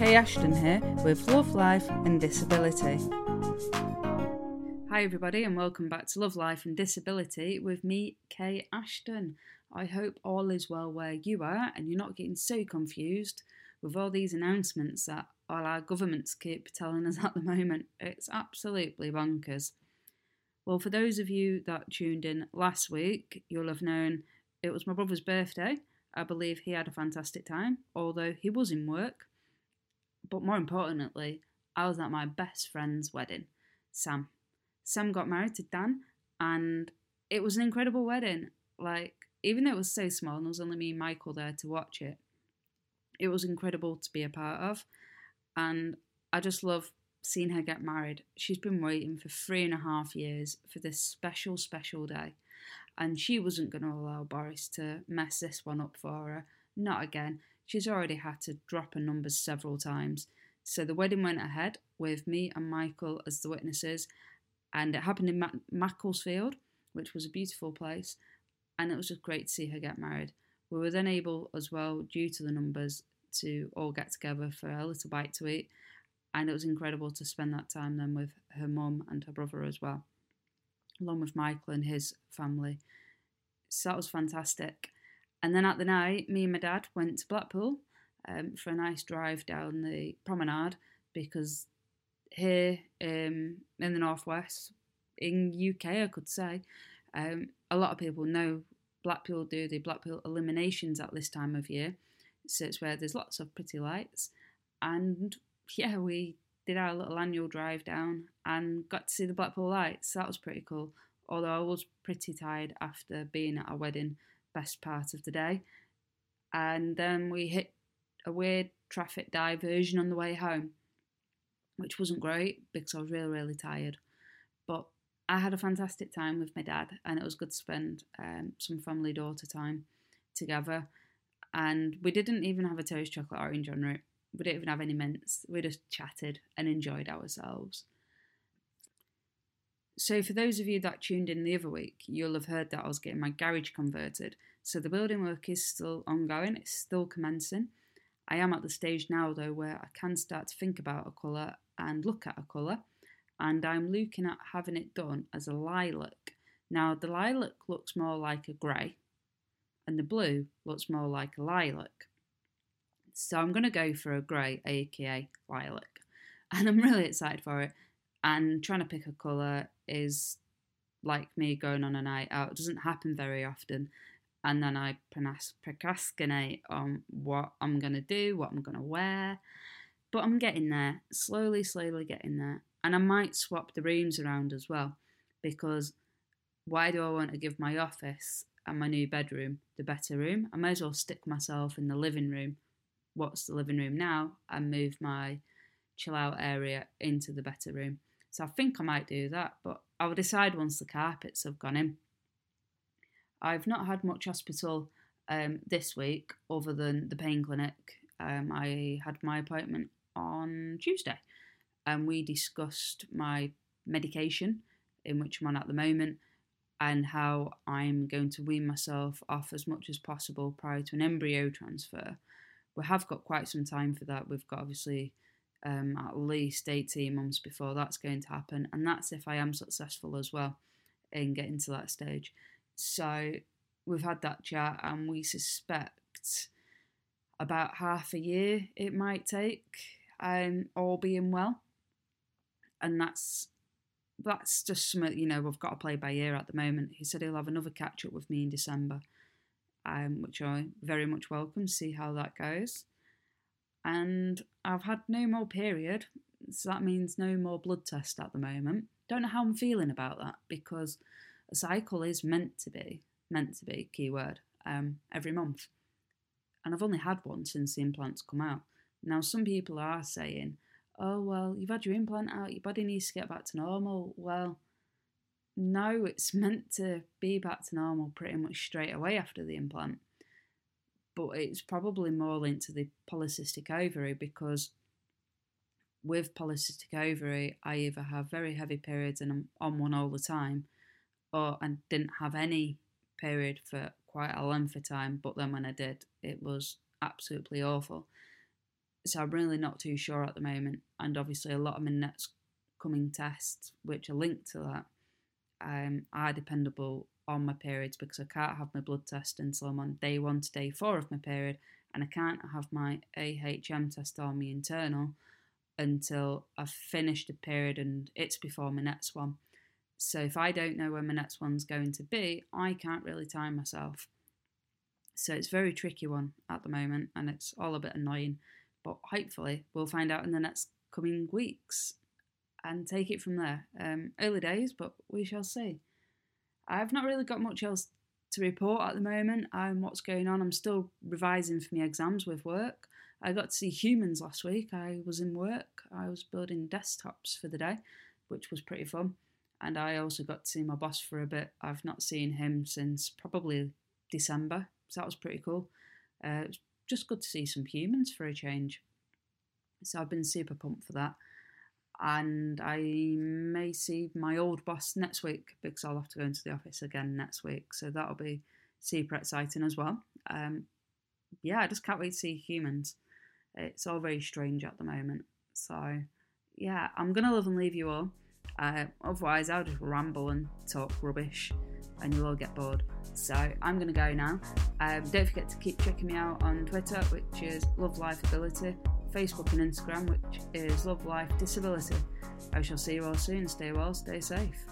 Kay Ashton here with Love, Life and Disability. Hi, everybody, and welcome back to Love, Life and Disability with me, Kay Ashton. I hope all is well where you are and you're not getting so confused with all these announcements that all our governments keep telling us at the moment. It's absolutely bonkers. Well, for those of you that tuned in last week, you'll have known it was my brother's birthday. I believe he had a fantastic time, although he was in work. But more importantly, I was at my best friend's wedding, Sam. Sam got married to Dan, and it was an incredible wedding. Like, even though it was so small and there was only me and Michael there to watch it, it was incredible to be a part of. And I just love seeing her get married. She's been waiting for three and a half years for this special, special day. And she wasn't going to allow Boris to mess this one up for her. Not again. She's already had to drop her numbers several times. So the wedding went ahead with me and Michael as the witnesses, and it happened in Ma- Macclesfield, which was a beautiful place, and it was just great to see her get married. We were then able, as well, due to the numbers, to all get together for a little bite to eat, and it was incredible to spend that time then with her mum and her brother as well, along with Michael and his family. So that was fantastic. And then at the night, me and my dad went to Blackpool um, for a nice drive down the promenade because here um, in the northwest, in UK, I could say, um, a lot of people know Blackpool do the Blackpool illuminations at this time of year. So it's where there's lots of pretty lights. And yeah, we did our little annual drive down and got to see the Blackpool lights. So That was pretty cool. Although I was pretty tired after being at a wedding best part of the day. And then we hit a weird traffic diversion on the way home, which wasn't great because I was really, really tired. But I had a fantastic time with my dad, and it was good to spend um, some family daughter time together. And we didn't even have a toast chocolate orange on route. We didn't even have any mints. We just chatted and enjoyed ourselves. So, for those of you that tuned in the other week, you'll have heard that I was getting my garage converted. So, the building work is still ongoing, it's still commencing. I am at the stage now, though, where I can start to think about a colour and look at a colour and I'm looking at having it done as a lilac. Now, the lilac looks more like a grey, and the blue looks more like a lilac. So I'm going to go for a grey, aka lilac, and I'm really excited for it. And trying to pick a colour is like me going on a night out. It doesn't happen very often. And then I procrastinate on what I'm going to do, what I'm going to wear. But I'm getting there, slowly, slowly getting there. And I might swap the rooms around as well because why do I want to give my office and my new bedroom the better room? I might as well stick myself in the living room. What's the living room now? And move my chill out area into the better room. So I think I might do that, but I'll decide once the carpets have gone in. I've not had much hospital um, this week other than the pain clinic. Um, I had my appointment on Tuesday and we discussed my medication in which I'm on at the moment and how I'm going to wean myself off as much as possible prior to an embryo transfer. We have got quite some time for that. We've got obviously um, at least 18 months before that's going to happen, and that's if I am successful as well in getting to that stage. So we've had that chat, and we suspect about half a year it might take, um, all being well and that's that's just something you know we've got to play by ear at the moment. He said he'll have another catch up with me in December, um, which I very much welcome. See how that goes. And I've had no more period, so that means no more blood test at the moment. Don't know how I'm feeling about that because a cycle is meant to be meant to be keyword um, every month, and I've only had one since the implants come out. Now some people are saying oh, well, you've had your implant out, your body needs to get back to normal. Well, no, it's meant to be back to normal pretty much straight away after the implant. But it's probably more linked to the polycystic ovary because with polycystic ovary, I either have very heavy periods and I'm on one all the time, or I didn't have any period for quite a length of time. But then when I did, it was absolutely awful. so I'm really not too sure at the moment. And obviously, a lot of my next coming tests, which are linked to that, um, are dependable on my periods because I can't have my blood test until I'm on day one to day four of my period, and I can't have my AHM test on my internal until I've finished a period and it's before my next one. So if I don't know when my next one's going to be, I can't really time myself. So it's a very tricky one at the moment, and it's all a bit annoying. But hopefully, we'll find out in the next coming weeks and take it from there. Um, early days, but we shall see. I've not really got much else to report at the moment on what's going on. I'm still revising for my exams with work. I got to see humans last week. I was in work. I was building desktops for the day, which was pretty fun. And I also got to see my boss for a bit. I've not seen him since probably December, so that was pretty cool. Uh, it was just good to see some humans for a change. So I've been super pumped for that and I may see my old boss next week because I'll have to go into the office again next week. So that'll be super exciting as well. Um, yeah, I just can't wait to see humans. It's all very strange at the moment. So yeah, I'm gonna love and leave you all. Uh, otherwise, I'll just ramble and talk rubbish, and you'll all get bored. So I'm gonna go now. Um, don't forget to keep checking me out on Twitter, which is Love Life Ability. Facebook and Instagram, which is Love Life Disability. I shall see you all soon. Stay well, stay safe.